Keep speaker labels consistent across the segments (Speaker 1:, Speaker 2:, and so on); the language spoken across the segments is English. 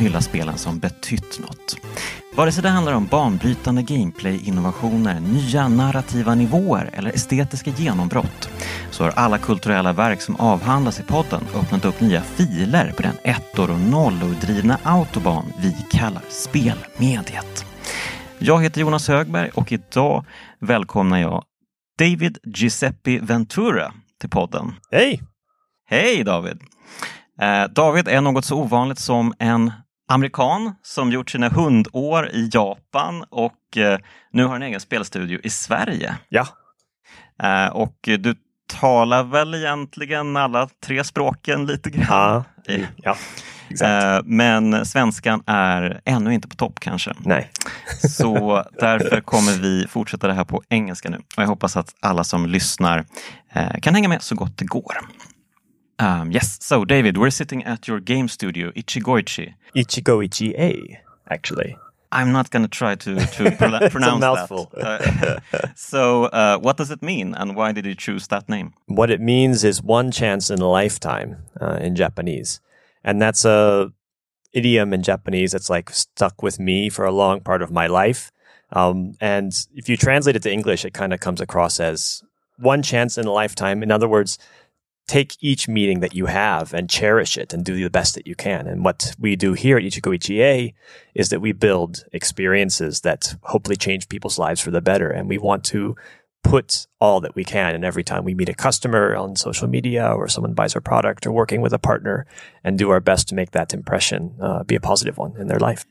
Speaker 1: hyllar spelen som betytt något. Vare sig det handlar om banbrytande gameplay-innovationer, nya narrativa nivåer eller estetiska genombrott så har alla kulturella verk som avhandlas i podden öppnat upp nya filer på den ettor och nollor drivna autobahn vi kallar spelmediet. Jag heter Jonas Högberg och idag välkomnar jag David Giuseppe Ventura till podden.
Speaker 2: Hej!
Speaker 1: Hej David! Eh, David är något så ovanligt som en amerikan som gjort sina hundår i Japan och eh, nu har en egen spelstudio i Sverige.
Speaker 2: Ja.
Speaker 1: Eh, och du talar väl egentligen alla tre språken lite grann?
Speaker 2: Ja, ja exakt.
Speaker 1: Eh, men svenskan är ännu inte på topp kanske.
Speaker 2: Nej.
Speaker 1: Så därför kommer vi fortsätta det här på engelska nu. Och jag hoppas att alla som lyssnar eh, kan hänga med så gott det går. Um, yes, so David, we're sitting at your game studio, Ichigoichie.
Speaker 2: Ichigoichi A, actually.
Speaker 1: I'm not going to try to, to pro- pronounce
Speaker 2: mouthful.
Speaker 1: that. Uh, so, uh, what does it mean, and why did you choose that name?
Speaker 2: What it means is one chance in a lifetime uh, in Japanese, and that's a idiom in Japanese that's like stuck with me for a long part of my life. Um, and if you translate it to English, it kind of comes across as one chance in a lifetime. In other words, take each meeting that you have and cherish it and do the best that you can. And what we do here at Ichigo Ichie is that we build experiences that hopefully change people's lives for the better. And we want to put all that we can. And every time we meet a customer on social media or someone buys our product or working with a partner and do our best to make that impression uh, be a positive one in their life.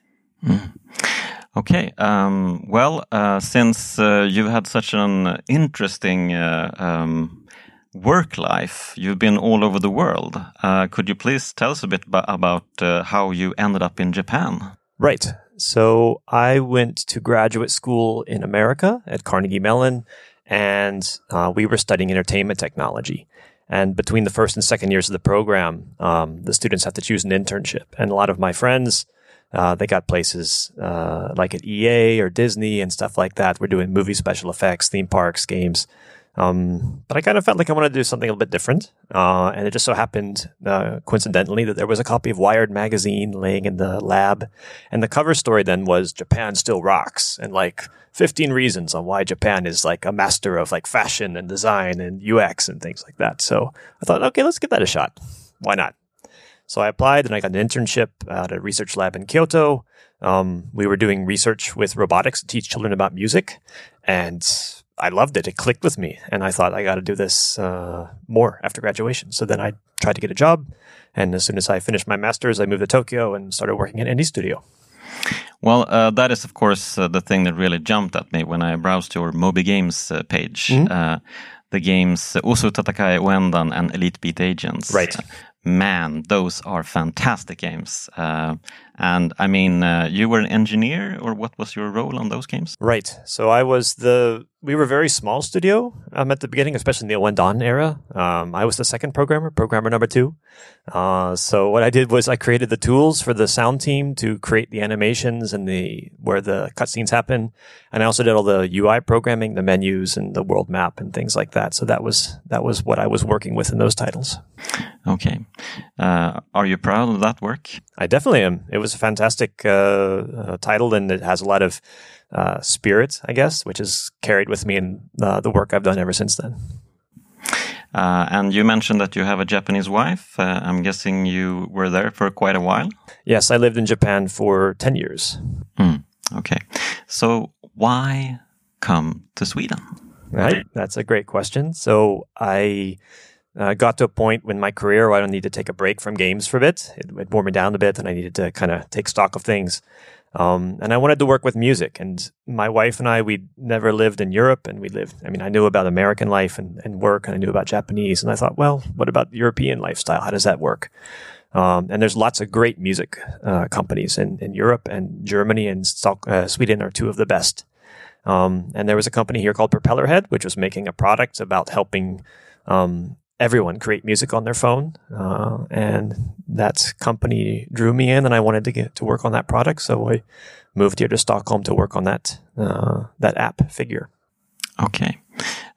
Speaker 1: Mm. Okay. Um, well, uh, since uh, you've had such an interesting uh, um, work life. You've been all over the world. Uh, could you please tell us a bit about uh, how you ended up in Japan?
Speaker 2: Right. So I went to graduate school in America at Carnegie Mellon, and uh, we were studying entertainment technology. And between the first and second years of the program, um, the students have to choose an internship. And a lot of my friends, uh, they got places uh, like at EA or Disney and stuff like that. We're doing movie special effects, theme parks, games. Um, but I kind of felt like I wanted to do something a little bit different. Uh, and it just so happened, uh, coincidentally, that there was a copy of Wired magazine laying in the lab. And the cover story then was Japan still rocks and like 15 reasons on why Japan is like a master of like fashion and design and UX and things like that. So I thought, okay, let's give that a shot. Why not? So I applied and I got an internship at a research lab in Kyoto. Um, we were doing research with robotics to teach children about music. And I loved it. It clicked with me, and I thought I got to do this uh, more after graduation. So then I tried to get a job, and as soon as I finished my master's, I moved to Tokyo and started working at iNiS Studio.
Speaker 1: Well, uh, that is of course uh, the thing that really jumped at me when I browsed your Moby Games uh, page. Mm-hmm. the games Osu Tatakae Ouendan and Elite Beat Agents.
Speaker 2: Right
Speaker 1: man, those are fantastic games. Uh, and I mean, uh, you were an engineer, or what was your role on those games?
Speaker 2: Right. So I was the. We were a very small studio um, at the beginning, especially in the Ouendan era. Um, I was the second programmer, programmer number two. Uh, so what I did was I created the tools for the sound team to create the animations and the where the cutscenes happen, and I also did all the UI programming, the menus, and the world map and things like that. So that was that was what I was working with in those titles.
Speaker 1: Okay. Uh, are you proud of that work?
Speaker 2: I definitely am. It was a fantastic uh, uh, title, and it has a lot of uh, spirit, I guess, which has carried with me in uh, the work I've done ever since then.
Speaker 1: Uh, and you mentioned that you have a Japanese wife. I'm guessing you were there for quite a while.
Speaker 2: Yes, I lived in Japan for 10 years.
Speaker 1: Mm, okay. So, why come to Sweden?
Speaker 2: Right. That's a great question. So, I uh, got to a point in my career where I don't need to take a break from games for a bit. It, it wore me down a bit, and I needed to kind of take stock of things. Um, and I wanted to work with music. And my wife and I, we never lived in Europe, and we lived. I mean, I knew about American life and, and work, and I knew about Japanese. And I thought, well, what about European lifestyle? How does that work? Um, and there's lots of great music uh, companies in, in Europe and Germany and uh, Sweden are two of the best. Um, and there was a company here called Propellerhead, which was making a product about helping um, everyone create music on their phone. Uh, and that company drew me in and I wanted to get to work on that product. So I moved here to Stockholm to work on that, uh, that app figure.
Speaker 1: Okay.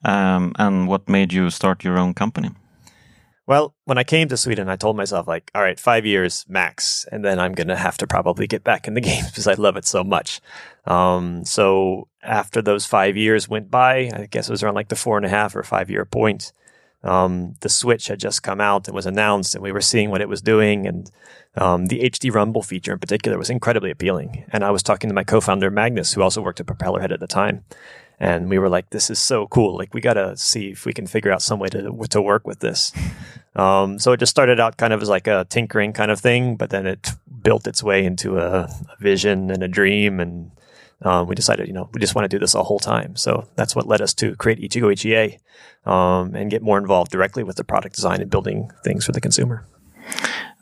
Speaker 1: Um, and what made you start your own company?
Speaker 2: Well, when I came to Sweden, I told myself, like, all right, five years max, and then I'm going to have to probably get back in the game because I love it so much. Um, so after those five years went by, I guess it was around like the four and a half or five year point. Um, the Switch had just come out and was announced, and we were seeing what it was doing. And um, the HD Rumble feature in particular was incredibly appealing. And I was talking to my co founder, Magnus, who also worked at Propellerhead at the time. And we were like, this is so cool. Like, we got to see if we can figure out some way to, to work with this. Um, so it just started out kind of as like a tinkering kind of thing, but then it built its way into a, a vision and a dream. And um, we decided, you know, we just want to do this the whole time. So that's what led us to create Ichigo Ichie um, and get more involved directly with the product design and building things for the consumer.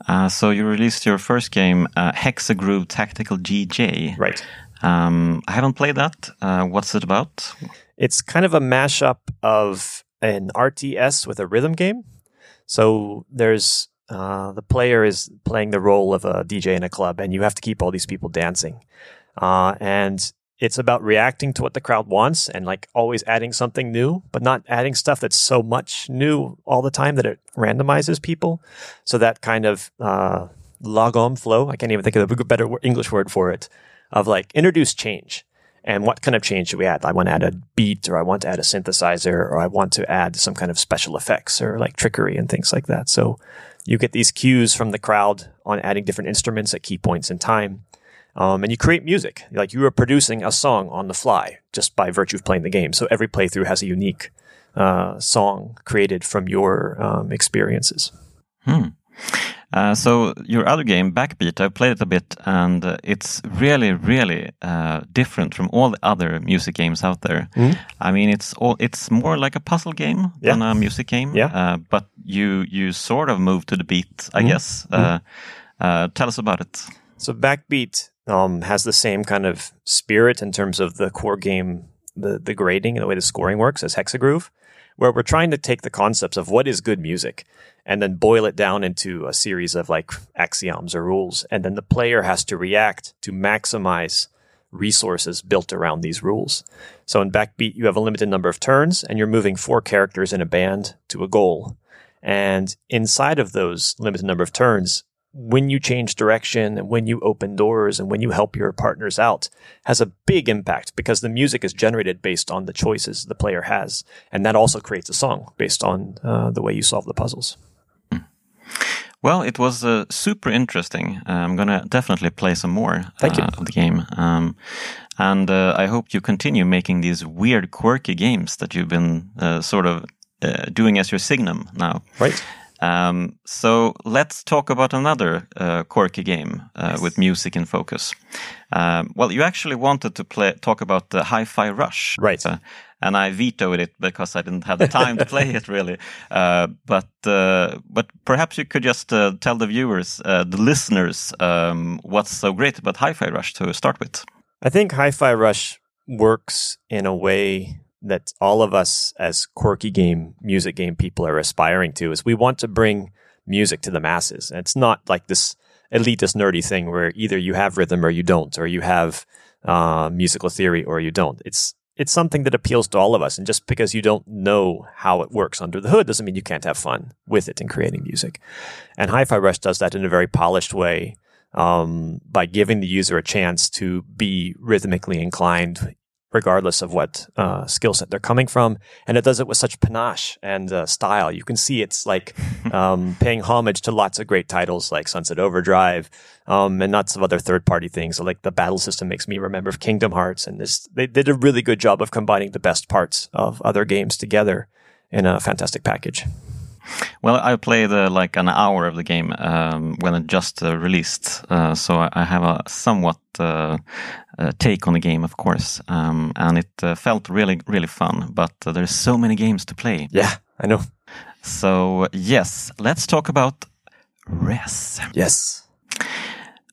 Speaker 1: Uh, so you released your first game, uh, Hexagroove Tactical DJ.
Speaker 2: Right.
Speaker 1: Um, I haven't played that. Uh, what's it about?
Speaker 2: It's kind of a mashup of an RTS with a rhythm game. So there's uh, the player is playing the role of a DJ in a club, and you have to keep all these people dancing. Uh, and it's about reacting to what the crowd wants and like always adding something new, but not adding stuff that's so much new all the time that it randomizes people. So that kind of uh, lagom flow, I can't even think of a better English word for it, of like introduce change. And what kind of change should we add? I want to add a beat, or I want to add a synthesizer, or I want to add some kind of special effects, or like trickery and things like that. So you get these cues from the crowd on adding different instruments at key points in time. Um, and you create music. Like you are producing a song on the fly just by virtue of playing the game. So every playthrough has a unique uh, song created from your um, experiences.
Speaker 1: Hmm. Uh, so your other game, Backbeat, I've played it a bit, and uh, it's really, really uh, different from all the other music games out there. Mm. I mean, it's all it's more like a puzzle game yeah. than a music game.
Speaker 2: Yeah. Uh,
Speaker 1: but you you sort of move to the beat, I mm. guess. Mm. tell us about it.
Speaker 2: So Backbeat um, has the same kind of spirit in terms of the core game, the the grading and the way the scoring works as Hexagroove, where we're trying to take the concepts of what is good music and then boil it down into a series of like axioms or rules, and then the player has to react to maximize resources built around these rules. So in Backbeat, you have a limited number of turns, and you're moving four characters in a band to a goal. And inside of those limited number of turns, when you change direction and when you open doors and when you help your partners out has a big impact because the music is generated based on the choices the player has. And that also creates a song based on uh, the way you solve the puzzles.
Speaker 1: Well, it was uh, super interesting. Uh, I'm gonna definitely play some more
Speaker 2: Thank you.
Speaker 1: Uh, of the game, um, and uh, I hope you continue making these weird, quirky games that you've been uh, sort of doing as your signum now.
Speaker 2: Right.
Speaker 1: Um, so let's talk about another uh, quirky game uh, yes. with music in focus. Um, well, you actually wanted to play, talk about the Hi-Fi Rush,
Speaker 2: right? Uh,
Speaker 1: and I vetoed it because I didn't have the time to play it really. Uh, but uh, but perhaps you could just uh, tell the viewers, the listeners, um, what's so great about Hi-Fi Rush to start with.
Speaker 2: I think Hi-Fi Rush works in a way that all of us as quirky game music game people are aspiring to is we want to bring music to the masses. And it's not like this elitist nerdy thing where either you have rhythm or you don't, or you have uh, musical theory or you don't. It's it's something that appeals to all of us. And just because you don't know how it works under the hood doesn't mean you can't have fun with it in creating music. And Hi-Fi Rush does that in a very polished way um, by giving the user a chance to be rhythmically inclined regardless of what uh, skill set they're coming from. And it does it with such panache and uh, style. You can see it's like um, paying homage to lots of great titles like Sunset Overdrive um, and lots of other third party things. So like the battle system makes me remember of Kingdom Hearts. And this, they did a really good job of combining the best parts of other games together in a fantastic package.
Speaker 1: Well, I played uh, like an hour of the game um, when it just uh, released, uh, so I have a somewhat uh, uh, take on the game, of course, um, and it uh, felt really, really fun. But there's so many games to play.
Speaker 2: Yeah, I know.
Speaker 1: So yes, let's talk about Rez.
Speaker 2: Yes.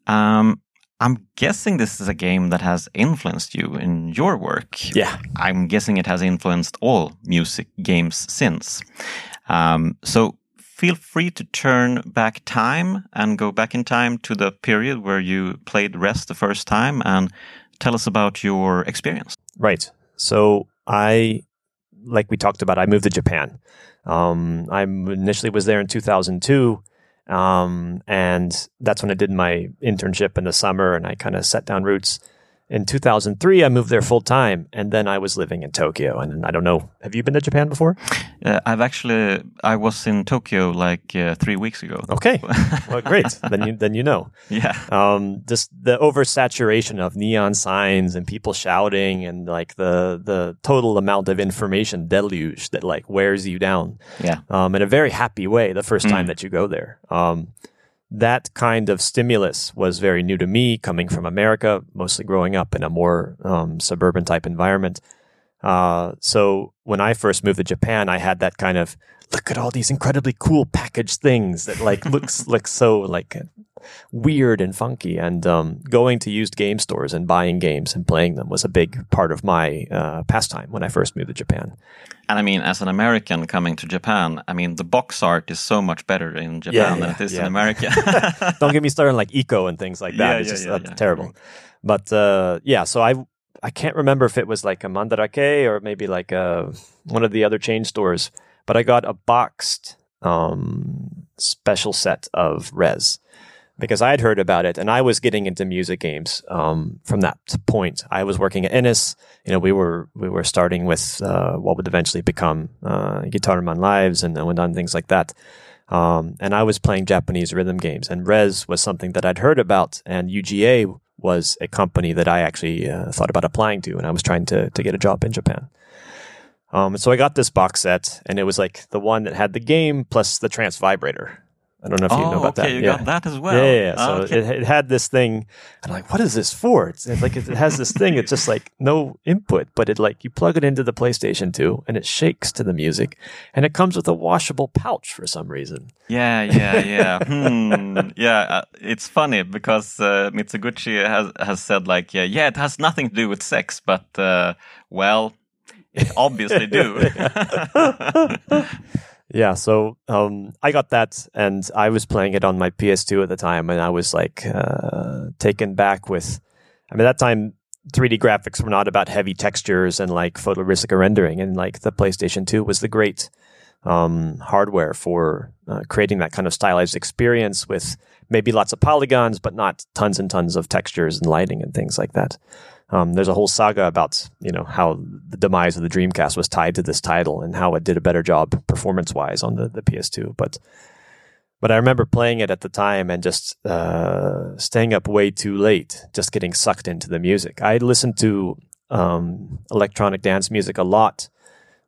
Speaker 1: Um, I'm guessing this is a game that has influenced you in your work.
Speaker 2: Yeah.
Speaker 1: I'm guessing it has influenced all music games since. Um, so feel free to turn back time and go back in time to the period where you played Rez the first time and tell us about your experience.
Speaker 2: Right. So I like we talked about, I moved to Japan. Um, I initially was there in 2002. Um, and that's when I did my internship in the summer and I kind of set down roots in 2003, I moved there full time, and then I was living in Tokyo. And I don't know, have you been to Japan before?
Speaker 1: Uh, I've actually, I was in Tokyo like uh, three weeks ago.
Speaker 2: Okay, well, great. then you then you know.
Speaker 1: Yeah.
Speaker 2: Um, just the oversaturation of neon signs and people shouting, and like the the total amount of information deluge that like wears you down.
Speaker 1: Yeah.
Speaker 2: Um, in a very happy way the first time mm. that you go there. Um, that kind of stimulus was very new to me coming from America, mostly growing up in a more um, suburban type environment. Uh, so when I first moved to Japan, I had that kind of look at all these incredibly cool packaged things that like looks looks so like weird and funky. And um, going to used game stores and buying games and playing them was a big part of my uh, pastime when I first moved to Japan.
Speaker 1: And I mean, as an American coming to Japan, I mean, the box art is so much better in Japan yeah, yeah, than it is yeah. in America.
Speaker 2: Don't get me started on like Ico and things like that. it's just uh, terrible. But uh, yeah, so I I can't remember if it was like a Mandarake or maybe like a, uh, one of the other chain stores, but I got a boxed um, special set of Rez because I had heard about it and I was getting into music games um, from that point. I was working at iNiS. You know, we were we were starting with uh, what would eventually become uh, Gitaroo Man Lives and, and Ouendan things like that. Um, and I was playing Japanese rhythm games, and Rez was something that I'd heard about, and UGA was a company that I actually uh, thought about applying to, and I was trying to to get a job in Japan. Um, so I got this box set, and it was like the one that had the game plus the trance vibrator. I don't know if
Speaker 1: oh,
Speaker 2: you know about
Speaker 1: okay,
Speaker 2: that.
Speaker 1: You yeah. got that as well.
Speaker 2: Yeah, yeah. yeah. So oh, okay. it, it, had this thing. I'm like, what is this for? It's, it's like it, it, has this thing. It's just like no input, but it like you plug it into the PlayStation 2 and it shakes to the music, and it comes with a washable pouch for some reason.
Speaker 1: Yeah, yeah, yeah. hmm. Yeah, uh, it's funny because uh, Mitsuguchi has has said like, yeah, yeah, it has nothing to do with sex, but uh, well, it obviously do.
Speaker 2: Yeah, so um, I got that, and I was playing it on my PS2 at the time, and I was like uh, taken back with. I mean, that time 3D graphics were not about heavy textures and like photorealistic rendering, and like the PlayStation 2 was the great um, hardware for uh, creating that kind of stylized experience with maybe lots of polygons, but not tons and tons of textures and lighting and things like that. Um, there's a whole saga about you know how the demise of the Dreamcast was tied to this title and how it did a better job performance wise on the, the PS2. But but I remember playing it at the time and just uh, staying up way too late, just getting sucked into the music. I listened to um, electronic dance music a lot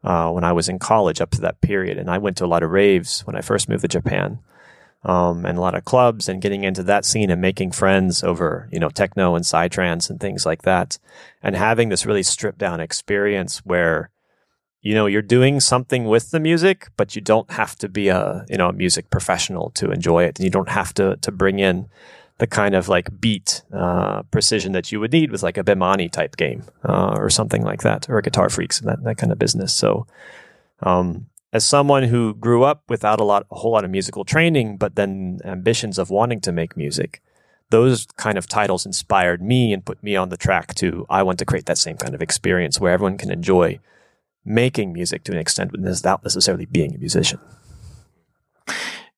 Speaker 2: uh, when I was in college up to that period, and I went to a lot of raves when I first moved to Japan um, and a lot of clubs and getting into that scene and making friends over, you know, techno and psytrance and things like that. And having this really stripped down experience where, you know, you're doing something with the music, but you don't have to be a, you know, a music professional to enjoy it. And you don't have to, to bring in the kind of like beat uh, precision that you would need with like a Bemani type game uh, or something like that, or a Guitar Freaks and that, that kind of business. So, um, as someone who grew up without a lot, a whole lot of musical training, but then ambitions of wanting to make music, those kind of titles inspired me and put me on the track to, I want to create that same kind of experience where everyone can enjoy making music to an extent without necessarily being a musician.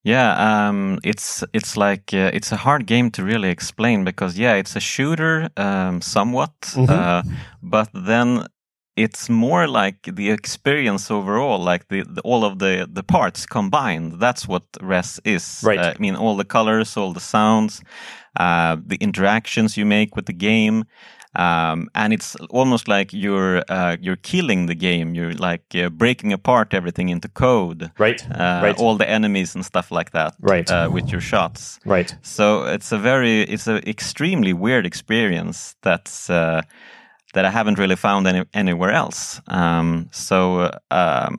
Speaker 1: Yeah, um, it's it's like uh, it's a hard game to really explain because yeah, it's a shooter um, somewhat, mm-hmm. uh, but then it's more like the experience overall, like the, the, all of the the parts combined. That's what Rez is.
Speaker 2: Right.
Speaker 1: Uh, I mean, all the colors, all the sounds, uh, the interactions you make with the game, um, and it's almost like you're uh, you're killing the game. You're like uh, breaking apart everything into code.
Speaker 2: Right.
Speaker 1: Uh,
Speaker 2: right.
Speaker 1: All the enemies and stuff like that.
Speaker 2: Right.
Speaker 1: Uh, with your shots.
Speaker 2: Right.
Speaker 1: So it's a very it's an extremely weird experience. That's that I haven't really found any, anywhere else. Um, so um,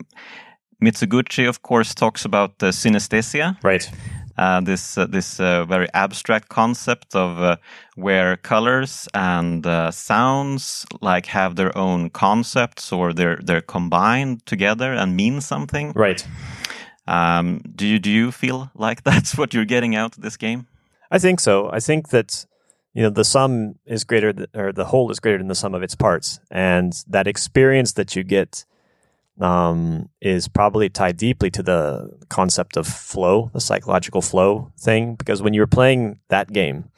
Speaker 1: Mitsuguchi, of course, talks about the synesthesia.
Speaker 2: Right.
Speaker 1: Uh, this uh, this uh, very abstract concept of uh, where colors and uh, sounds like have their own concepts or they're they're combined together and mean something.
Speaker 2: Right.
Speaker 1: Um, do you do you feel like that's what you're getting out of this game?
Speaker 2: I think so. I think that you know the sum is greater th- or the whole is greater than the sum of its parts and that experience that you get um, is probably tied deeply to the concept of flow, the psychological flow thing. Because when you're playing that game,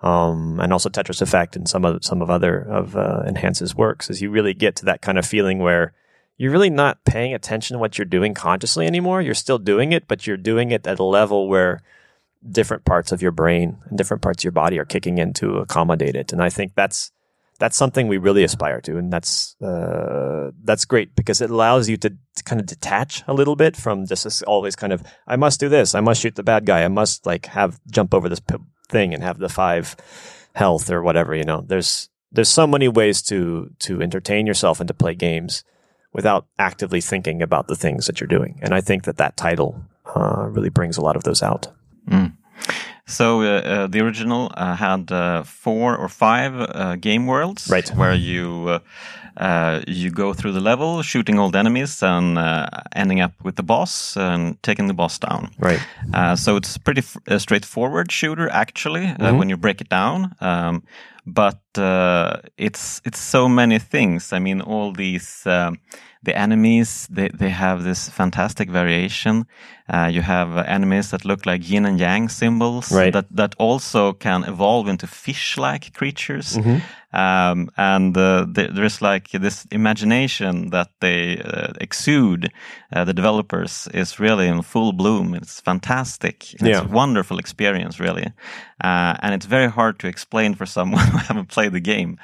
Speaker 2: um, and also Tetris Effect and some of some of other of uh, Enhance's works, is you really get to that kind of feeling where you're really not paying attention to what you're doing consciously anymore. You're still doing it, but you're doing it at a level where different parts of your brain and different parts of your body are kicking in to accommodate it. And I think that's that's something we really aspire to, and that's uh, that's great because it allows you to, to, kind of detach a little bit from just this always kind of I must do this, I must shoot the bad guy, I must like have jump over this p- thing and have the five health or whatever. You know, there's there's so many ways to to entertain yourself and to play games without actively thinking about the things that you're doing, and I think that that title uh, really brings a lot of those out.
Speaker 1: Mm. So uh, uh, the original uh, had uh, four or five uh, game worlds,
Speaker 2: right.
Speaker 1: where you uh, you go through the level, shooting old enemies, and ending up with the boss and taking the boss down.
Speaker 2: Right.
Speaker 1: so it's pretty straightforward shooter, actually, mm -hmm. when you break it down. Um, but it's it's so many things. I mean, all these the enemies they, they have this fantastic variation. Uh, you have enemies that look like yin and yang symbols
Speaker 2: right.
Speaker 1: that that also can evolve into fish-like creatures. Mm -hmm. um, and uh, there's like this imagination that they uh, exude uh, the developers is really in full bloom. It's fantastic.
Speaker 2: Yeah.
Speaker 1: it's a wonderful experience really. Uh, and it's very hard to explain for someone who haven't played the game.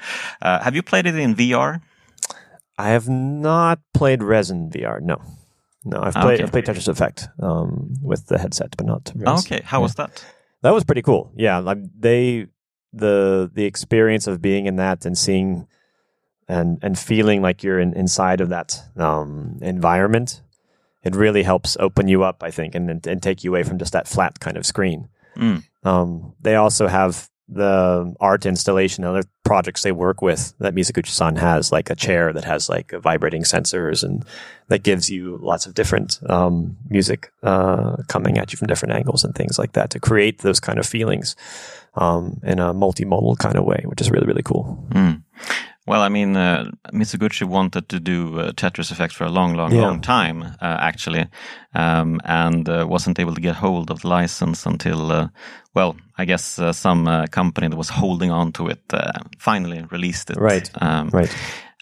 Speaker 1: Uh, have you played it in VR
Speaker 2: I have not played Rez in VR. No, no, I've played okay. I've played Tetris Effect um, with the headset, but not.
Speaker 1: Rez. Okay, how yeah. was that?
Speaker 2: That was pretty cool. Yeah, like they the the experience of being in that and seeing and and feeling like you're in, inside of that um, environment. It really helps open you up, I think, and and take you away from just that flat kind of screen. Mm. Um, they also have the art installation and other projects they work with that Mizuguchi-san has like a chair that has like vibrating sensors and that gives you lots of different um, music uh, coming at you from different angles and things like that to create those kind of feelings um, in a multimodal kind of way, which is really really cool.
Speaker 1: Mm. Well, I mean, uh, Mizuguchi wanted to do uh, Tetris Effect for a long, long, yeah. long time, uh, actually, um, and uh, wasn't able to get hold of the license until, uh, well, I guess uh, some company that was holding on to it finally released it.
Speaker 2: Right. Um, right.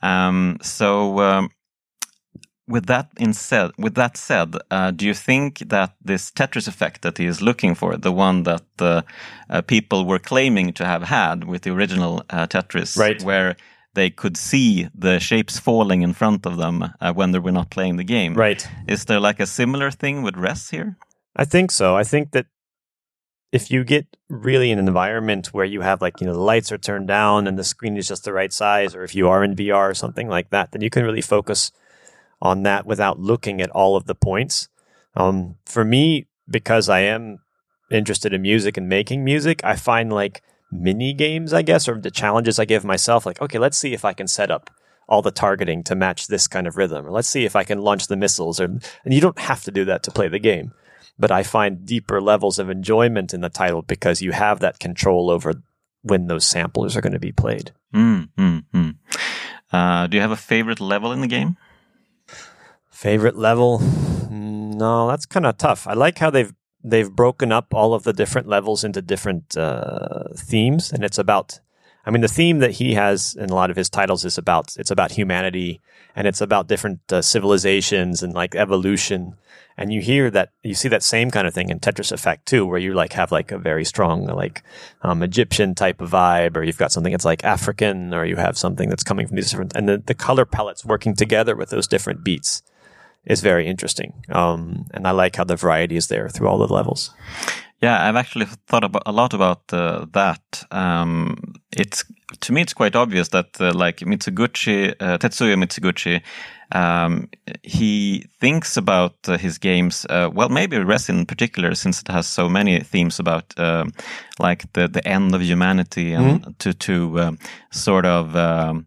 Speaker 1: Um, so, um, with that in said, with that said, do you think that this Tetris effect that he is looking for, the one that people were claiming to have had with the original Tetris,
Speaker 2: right.
Speaker 1: where they could see the shapes falling in front of them uh, when they were not playing the game.
Speaker 2: Right.
Speaker 1: Is there like a similar thing with Rez here?
Speaker 2: I think so. I think that if you get really in an environment where you have like, you know, the lights are turned down and the screen is just the right size, or if you are in VR or something like that, then you can really focus on that without looking at all of the points. Um, for me, because I am interested in music and making music, I find like mini games, I guess, or the challenges I give myself. Like, okay, let's see if I can set up all the targeting to match this kind of rhythm, or let's see if I can launch the missiles. Or, and you don't have to do that to play the game. But I find deeper levels of enjoyment in the title because you have that control over when those samplers are going to be played.
Speaker 1: Mm, mm, mm. Uh, do you have a favorite level in the game?
Speaker 2: Favorite level? No, that's kind of tough. I like how they've they've broken up all of the different levels into different uh, themes, and it's about. I mean, the theme that he has in a lot of his titles is about it's about humanity and it's about different uh, civilizations and like evolution. And you hear that you see that same kind of thing in Tetris Effect too, where you like have like a very strong like um, Egyptian type of vibe, or you've got something that's like African, or you have something that's coming from these different and the, the color palettes working together with those different beats is very interesting. Um, and I like how the variety is there through all the levels.
Speaker 1: Yeah, I've actually thought about, a lot about uh, that. Um, it's to me, it's quite obvious that uh, like Mitsuguchi, uh, Tetsuya Mizuguchi, um, he thinks about uh, his games. Uh, well, maybe Rez in particular, since it has so many themes about um, like the the end of humanity and mm -hmm. to to um, sort of um,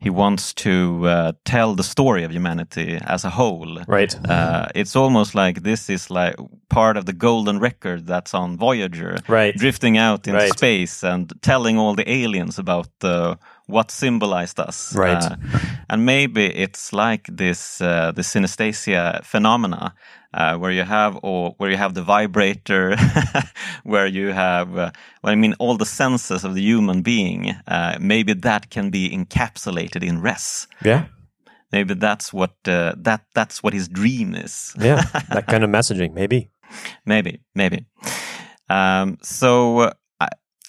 Speaker 1: he wants to uh, tell the story of humanity as a whole.
Speaker 2: Right.
Speaker 1: Uh, it's almost like this is like part of the golden record that's on Voyager,
Speaker 2: right.
Speaker 1: drifting out into right. space and telling all the aliens about uh, what symbolized us.
Speaker 2: Right.
Speaker 1: Uh, and maybe it's like this uh, the synesthesia phenomena. Uh, where you have or where you have the vibrator, where you have, uh, well, I mean, all the senses of the human being. Uh, maybe that can be encapsulated in Rez.
Speaker 2: Yeah.
Speaker 1: Maybe that's what uh, that that's what his dream is.
Speaker 2: Yeah. that kind of messaging, maybe.
Speaker 1: Maybe, maybe. Um, so, uh,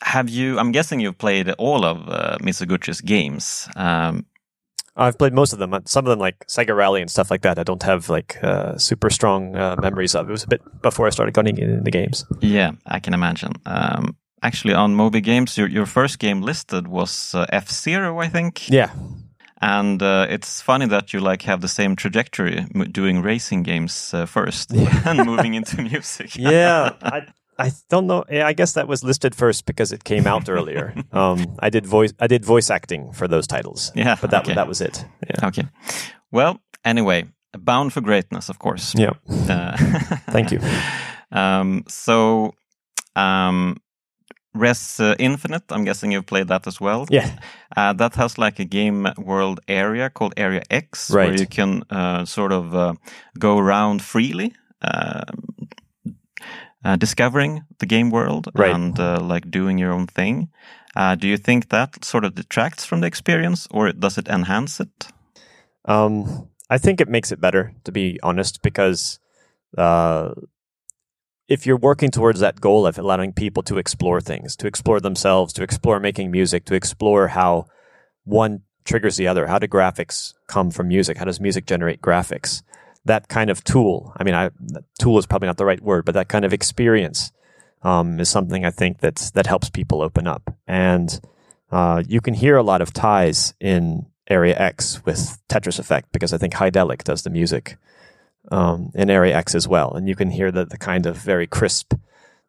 Speaker 1: have you? I'm guessing you've played all of uh, Mizuguchi's games. Um,
Speaker 2: I've played most of them. Some of them, like Sega Rally and stuff like that, I don't have like uh, super strong uh, memories of. It was a bit before I started getting in the games.
Speaker 1: Yeah, I can imagine. Um, actually, on Moby Games, your your first game listed was uh, F Zero, I think.
Speaker 2: Yeah,
Speaker 1: and uh, it's funny that you like have the same trajectory, m- doing racing games uh, first and moving into music.
Speaker 2: yeah. I, I don't know. I guess that was listed first because it came out earlier. Um, I did voice. I did voice acting for those titles.
Speaker 1: Yeah,
Speaker 2: but that
Speaker 1: okay.
Speaker 2: that was it. Yeah.
Speaker 1: Okay. Well, anyway, bound for greatness, of course.
Speaker 2: Yeah.
Speaker 1: Uh,
Speaker 2: Thank you.
Speaker 1: Um, so, um, Rez uh, Infinite, I'm guessing you've played that as well.
Speaker 2: Yeah.
Speaker 1: Uh, that has like a game world area called Area X, where you can uh, sort of uh, go around freely, uh, discovering the game world
Speaker 2: Right.
Speaker 1: and uh, like doing your own thing. Uh, do you think that sort of detracts from the experience, or does it enhance it?
Speaker 2: Um, I think it makes it better, to be honest, because uh, if you're working towards that goal of allowing people to explore things, to explore themselves, to explore making music, to explore how one triggers the other, how do graphics come from music? How does music generate graphics? That kind of tool, I mean, I, tool is probably not the right word, but that kind of experience um, is something I think that that helps people open up. And uh, you can hear a lot of ties in Area X with Tetris Effect because I think Hydelic does the music um, in Area X as well, and you can hear the the kind of very crisp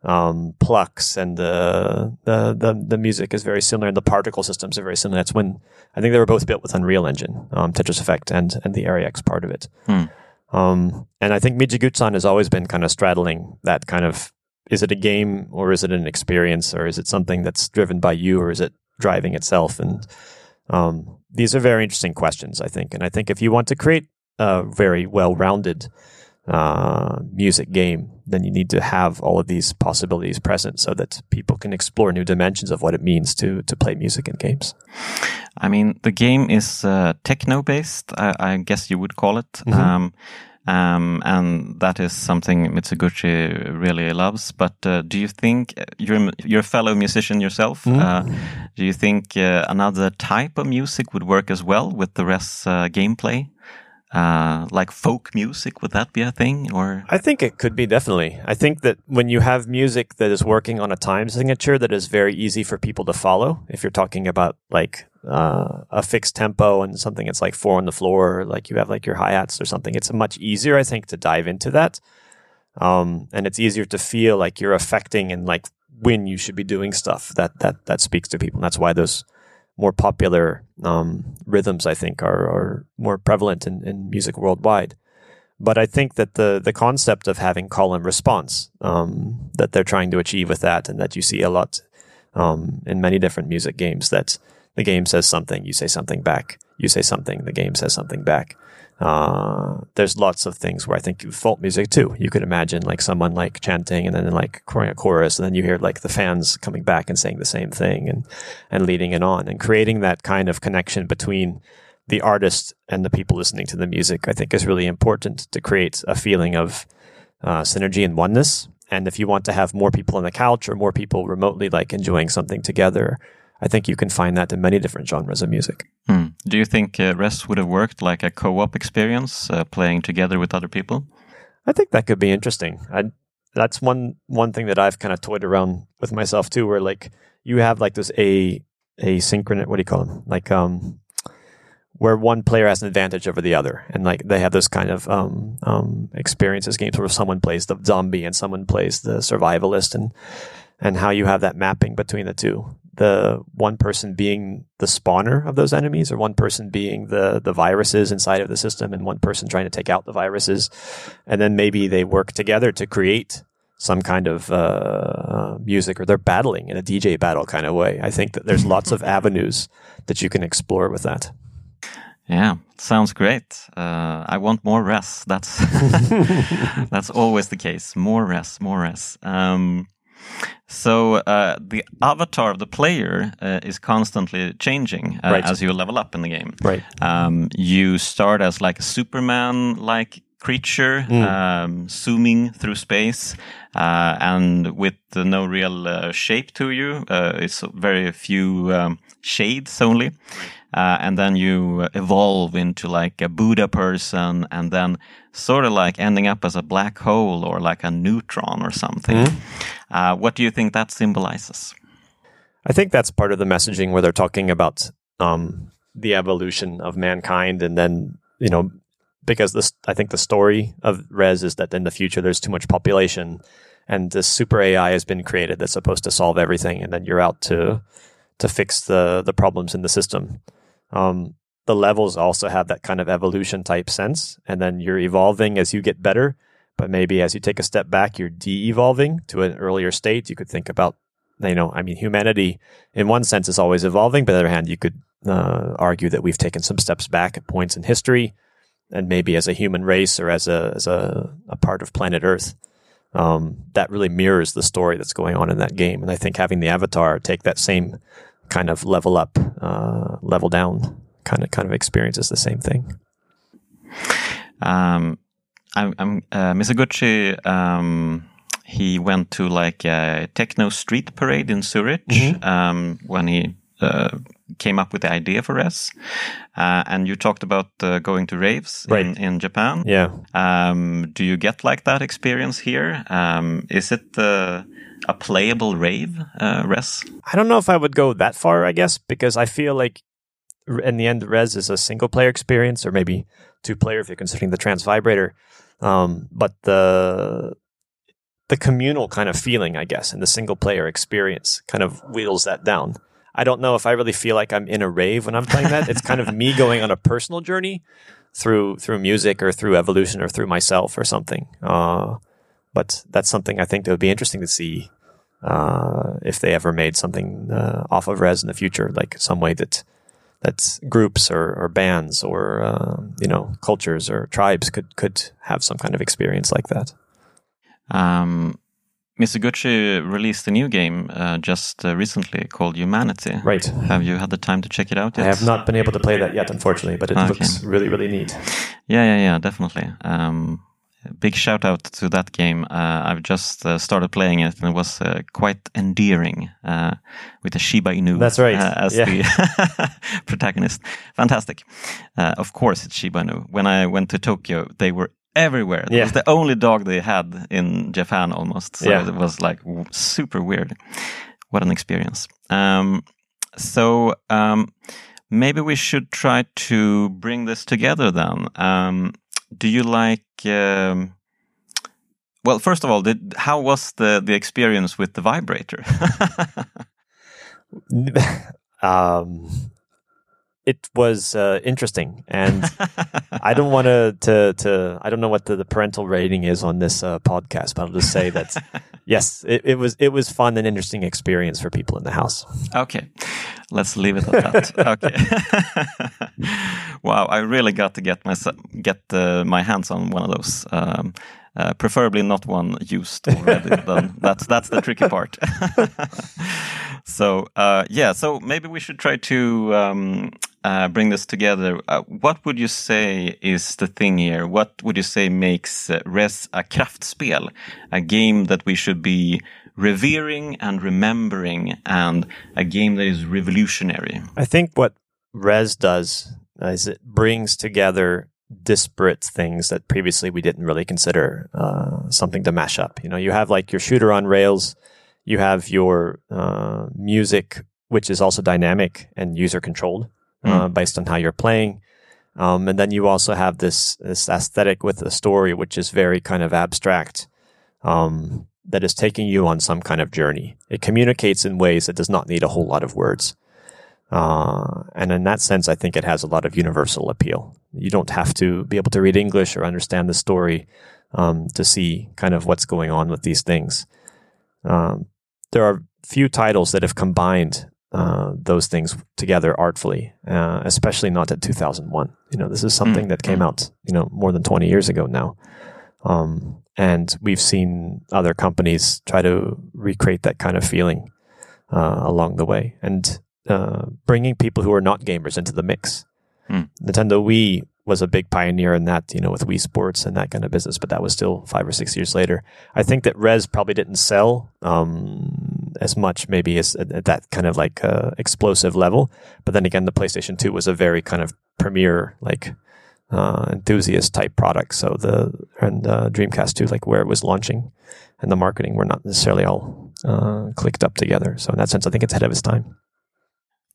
Speaker 2: um, plucks and the, the the the music is very similar, and the particle systems are very similar. That's when I think they were both built with Unreal Engine, um, Tetris Effect and and the Area X part of it.
Speaker 1: Hmm.
Speaker 2: Um, and I think Mizuguchi-san has always been kind of straddling that kind of is it a game or is it an experience or is it something that's driven by you or is it driving itself? And um, these are very interesting questions, I think. And I think if you want to create a very well-rounded uh, music game, then you need to have all of these possibilities present so that people can explore new dimensions of what it means to to play music in games.
Speaker 1: I mean, the game is uh, techno based, I, I guess you would call it.
Speaker 2: Mhm.
Speaker 1: Um, um, and that is something Mitsuguchi really loves. But uh, do you think you're, you're a fellow musician yourself?
Speaker 2: Mhm.
Speaker 1: Uh, do you think uh, another type of music would work as well with the Rez uh, gameplay? Uh, like folk music, would that be a thing? Or
Speaker 2: I think it could be definitely. I think that when you have music that is working on a time signature that is very easy for people to follow, if you're talking about like uh, a fixed tempo and something that's like four on the floor, like you have like your hi hats or something, it's much easier, I think, to dive into that. Um, and it's easier to feel like you're affecting and like when you should be doing stuff that that that speaks to people. And that's why those more popular um, rhythms, I think, are, are more prevalent in, in music worldwide. But I think that the the concept of having call and response um, that they're trying to achieve with that, and that you see a lot um, in many different music games, that the game says something, you say something back, you say something, the game says something back. Uh, there's lots of things where I think folk music too. You could imagine like someone like chanting and then like a chorus, and then you hear like the fans coming back and saying the same thing and and leading it on and creating that kind of connection between the artist and the people listening to the music. I think is really important to create a feeling of uh, synergy and oneness. And if you want to have more people on the couch or more people remotely like enjoying something together, I think you can find that in many different genres of music.
Speaker 1: Hmm. do you think uh, Rez would have worked like a co-op experience, uh, playing together with other people?
Speaker 2: I think that could be interesting. I, that's one one thing that I've kind of toyed around with myself too, where like you have like this a asynchronous what do you call them? Like um where one player has an advantage over the other, and like they have this kind of um um experiences games where someone plays the zombie and someone plays the survivalist, and and how you have that mapping between the two. The one person being the spawner of those enemies, or one person being the the viruses inside of the system, and one person trying to take out the viruses, and then maybe they work together to create some kind of uh, music or they're battling in a DJ battle kind of way. I think that there's lots of avenues that you can explore with that.
Speaker 1: Yeah, sounds great. Uh, I want more Rez. That's that's always the case. More Rez, more Rez. Um, so uh, the avatar of the player uh, is constantly changing uh,
Speaker 2: Right.
Speaker 1: as you level up in the game.
Speaker 2: Right.
Speaker 1: Um, you start as like a Superman-like creature, um, zooming through space, uh, and with uh, no real uh, shape to you. Uh, it's very few um, shades only. Uh, and then you evolve into like a Buddha person, and then sort of like ending up as a black hole or like a neutron or something. Uh, what do you think that symbolizes?
Speaker 2: I think that's part of the messaging where they're talking about um, the evolution of mankind, and then you know, because this, I think the story of Rez is that in the future there's too much population, and this super AI has been created that's supposed to solve everything, and then you're out to to fix the the problems in the system. Um, the levels also have that kind of evolution type sense, and then you're evolving as you get better. But maybe as you take a step back, you're de-evolving to an earlier state. You could think about you know, I mean, humanity in one sense is always evolving, but on the other hand, you could uh, argue that we've taken some steps back at points in history, and maybe as a human race or as a as a, a part of planet Earth, um, that really mirrors the story that's going on in that game. And I think having the avatar take that same kind of level up, uh, level down kind of kind of experience is the same thing.
Speaker 1: Um, I'm, I'm uh, Mizuguchi. Um, he went to like a techno street parade in Zurich um, when he uh, came up with the idea for us. Uh, and you talked about uh, going to raves in,
Speaker 2: Right.
Speaker 1: in Japan.
Speaker 2: Yeah,
Speaker 1: Um, do you get like that experience here? Um, is it uh, a playable rave, uh, Rez?
Speaker 2: I don't know if I would go that far, I guess, because I feel like in the end, Rez is a single player experience, or maybe two player if you're considering the trance vibrator. Um, but the the communal kind of feeling, I guess, and the single player experience kind of wheels that down. I don't know if I really feel like I'm in a rave when I'm playing that. It's kind of me going on a personal journey through through music or through evolution or through myself or something. Uh, but that's something I think that would be interesting to see uh, if they ever made something uh, off of Rez in the future, like some way that that groups or, or bands or uh, you know cultures or tribes could could have some kind of experience like that.
Speaker 1: Um, Mizuguchi released a new game uh, just uh, recently called Humanity.
Speaker 2: Right.
Speaker 1: Have you had the time to check it out yet?
Speaker 2: I have not been able to play that yet, unfortunately, but it
Speaker 1: Okay.
Speaker 2: looks really really neat.
Speaker 1: Yeah, yeah, yeah, definitely. Um, big shout out to that game. Uh, I've just uh, started playing it, and it was uh, quite endearing uh, with the Shiba Inu.
Speaker 2: That's right.
Speaker 1: uh, as
Speaker 2: Yeah.
Speaker 1: the protagonist. Fantastic. Uh, of course, it's Shiba Inu. When I went to Tokyo, they were everywhere. It
Speaker 2: Yeah.
Speaker 1: was the only dog they had in Japan, almost. So
Speaker 2: Yeah.
Speaker 1: it was like w- super weird. What an experience. Um, so um, maybe we should try to bring this together then. Um, do you like? Um, well, first of all, did, how was the the experience with the vibrator?
Speaker 2: um, it was uh, interesting, and I don't want to to to I don't know what the, the parental rating is on this uh, podcast, but I'll just say that yes, it, it was it was fun and interesting experience for people in the house.
Speaker 1: okay, let's leave it at that. okay. wow, I really got to get my get uh, my hands on one of those. Um, uh, preferably not one used already. then that's that's the tricky part. so uh, yeah, so maybe we should try to um, uh, bring this together. Uh, what would you say is the thing here? What would you say makes uh, Rez a kraftspel, a game that we should be revering and remembering, and a game that is revolutionary?
Speaker 2: I think what Res does is it brings together disparate things that previously we didn't really consider uh, something to mash up. You know, you have like your shooter on rails, you have your uh, music, which is also dynamic and user controlled uh, based on how you're playing. Um, and then you also have this this aesthetic with the story, which is very kind of abstract, um, that is taking you on some kind of journey. It communicates in ways that does not need a whole lot of words. Uh, and in that sense, I think it has a lot of universal appeal. You don't have to be able to read English or understand the story. um, to see kind of what's going on with these things. Um, there are few titles that have combined uh, those things together artfully, uh, especially not at 2001. You know, this is something mm. that came out, you know, more than 20 years ago now. Um, and we've seen other companies try to recreate that kind of feeling uh, along the way and uh, bringing people who are not gamers into the mix. Mm. Nintendo Wii was a big pioneer in that, you know, with Wii Sports and that kind of business, but that was still five or six years later. I think that Rez probably didn't sell um, as much, maybe as at that kind of like uh, explosive level. But then again, the PlayStation 2 was a very kind of premier, like uh, enthusiast type product. So the and uh, Dreamcast 2, like where it was launching and the marketing were not necessarily all uh, clicked up together. So in that sense, I think it's ahead of its time.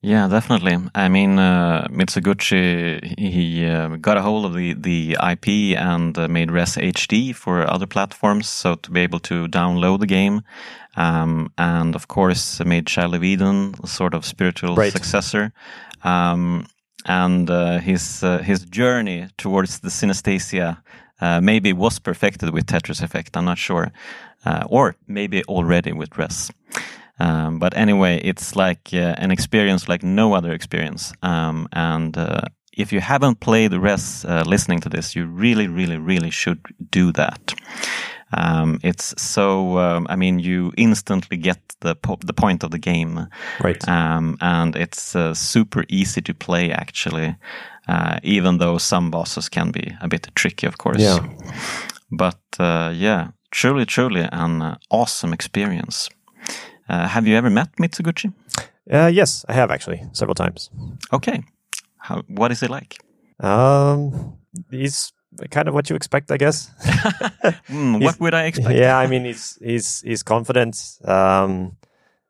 Speaker 1: Yeah, definitely. I mean, uh, Mizuguchi he uh, got a hold of the the IP and uh, made Rez HD for other platforms, so to be able to download the game, um, and of course made Child of Eden a sort of spiritual right. successor. Um, and uh, his uh, his journey towards the synesthesia uh, maybe was perfected with Tetris Effect. I'm not sure, or maybe already with Rez. Um, but anyway, it's like uh, an experience like no other experience. Um, and uh, if you haven't played Rez uh, listening to this, you really, really, really should do that. Um, it's so, um, I mean, you instantly get the po the point of the game,
Speaker 2: right?
Speaker 1: Um, and it's uh, super easy to play actually, uh, even though some bosses can be a bit tricky, of course.
Speaker 2: Yeah.
Speaker 1: But uh, yeah, truly, truly an awesome experience. Uh, have you ever met Mizuguchi?
Speaker 2: Uh, yes, I have actually several times.
Speaker 1: Okay, How, what is he like?
Speaker 2: Um, he's kind of what you expect, I guess.
Speaker 1: mm, what would I expect?
Speaker 2: Yeah, I mean, he's he's he's confident. Um,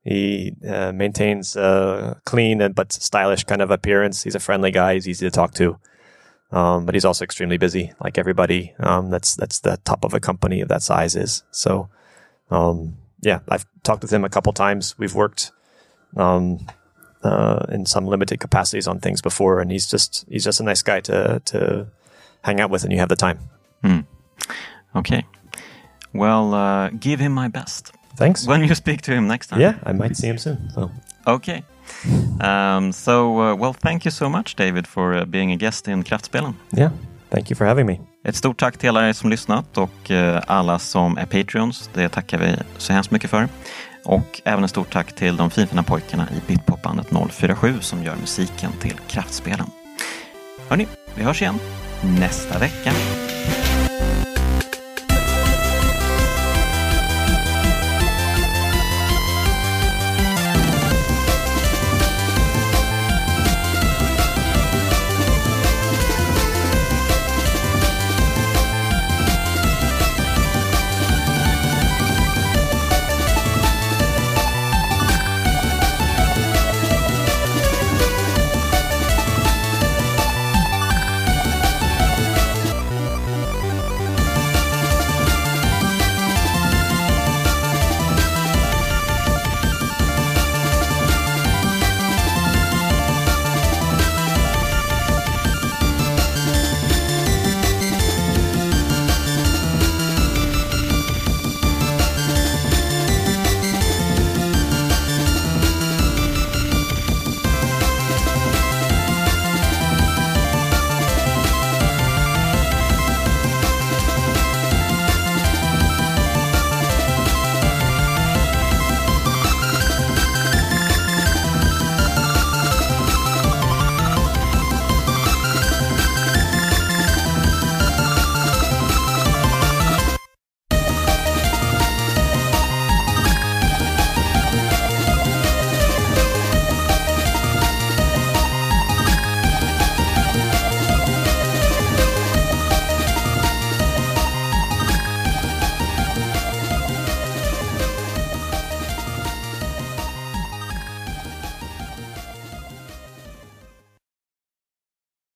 Speaker 2: he uh, maintains a clean and but stylish kind of appearance. He's a friendly guy. He's easy to talk to. Um, but he's also extremely busy, like everybody. Um, that's that's the top of a company of that size is. So, um, yeah, I've talked with him a couple times. We've worked um, uh, in some limited capacities on things before, and he's just he's just a nice guy to to hang out with, and you have the time.
Speaker 1: Hmm. Okay, well, uh, give him my best.
Speaker 2: Thanks.
Speaker 1: When you speak to him next time.
Speaker 2: Yeah, I might see him soon. So.
Speaker 1: Okay. Um, so, uh, well, thank you so much, David, for uh, being a guest in Kraftspelen.
Speaker 2: Yeah, thank you for having me.
Speaker 1: Ett stort tack till alla er som lyssnat och eh, alla som är Patreons. Det tackar vi så hemskt mycket för. Och även ett stort tack till de finfina pojkarna i Bitpopbandet 047 som gör musiken till Kraftspelen. Hörni, vi hörs igen nästa vecka.